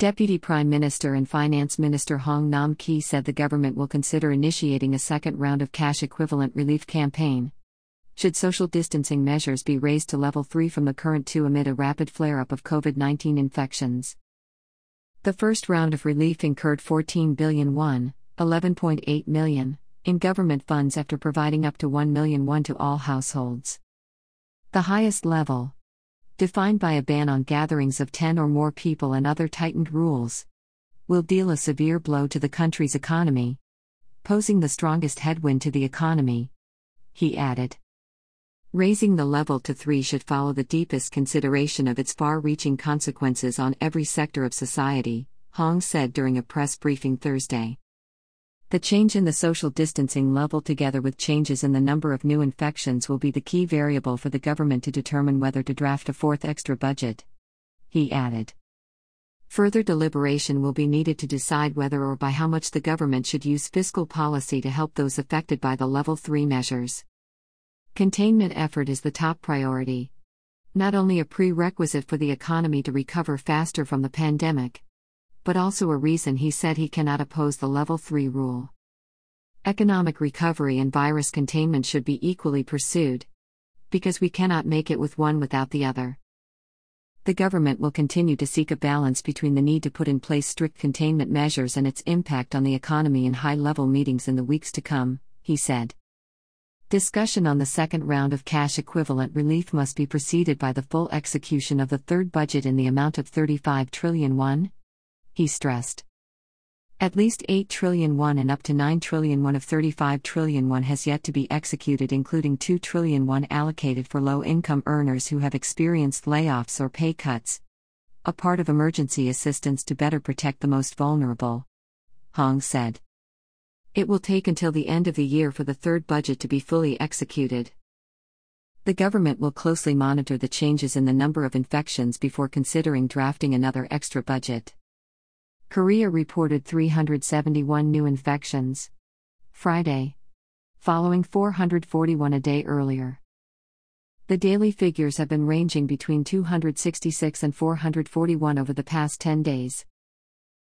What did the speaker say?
Deputy Prime Minister and Finance Minister Hong Nam Ki said the government will consider initiating a second round of cash equivalent relief campaign. Should social distancing measures be raised to level 3 from the current 2 amid a rapid flare up of COVID 19 infections? The first round of relief incurred 14 billion won, 11.8 million, in government funds after providing up to 1 million won to all households. The highest level, defined by a ban on gatherings of 10 or more people and other tightened rules, will deal a severe blow to the country's economy, posing the strongest headwind to the economy. He added. Raising the level to 3 should follow the deepest consideration of its far reaching consequences on every sector of society, Hong said during a press briefing Thursday. The change in the social distancing level, together with changes in the number of new infections, will be the key variable for the government to determine whether to draft a fourth extra budget. He added. Further deliberation will be needed to decide whether or by how much the government should use fiscal policy to help those affected by the level 3 measures. Containment effort is the top priority. Not only a prerequisite for the economy to recover faster from the pandemic, but also a reason he said he cannot oppose the Level 3 rule. Economic recovery and virus containment should be equally pursued. Because we cannot make it with one without the other. The government will continue to seek a balance between the need to put in place strict containment measures and its impact on the economy in high level meetings in the weeks to come, he said. Discussion on the second round of cash equivalent relief must be preceded by the full execution of the third budget in the amount of 35 trillion won, he stressed. At least 8 trillion won and up to 9 trillion won of 35 trillion won has yet to be executed including 2 trillion won allocated for low-income earners who have experienced layoffs or pay cuts. A part of emergency assistance to better protect the most vulnerable. Hong said. It will take until the end of the year for the third budget to be fully executed. The government will closely monitor the changes in the number of infections before considering drafting another extra budget. Korea reported 371 new infections. Friday. Following 441 a day earlier. The daily figures have been ranging between 266 and 441 over the past 10 days.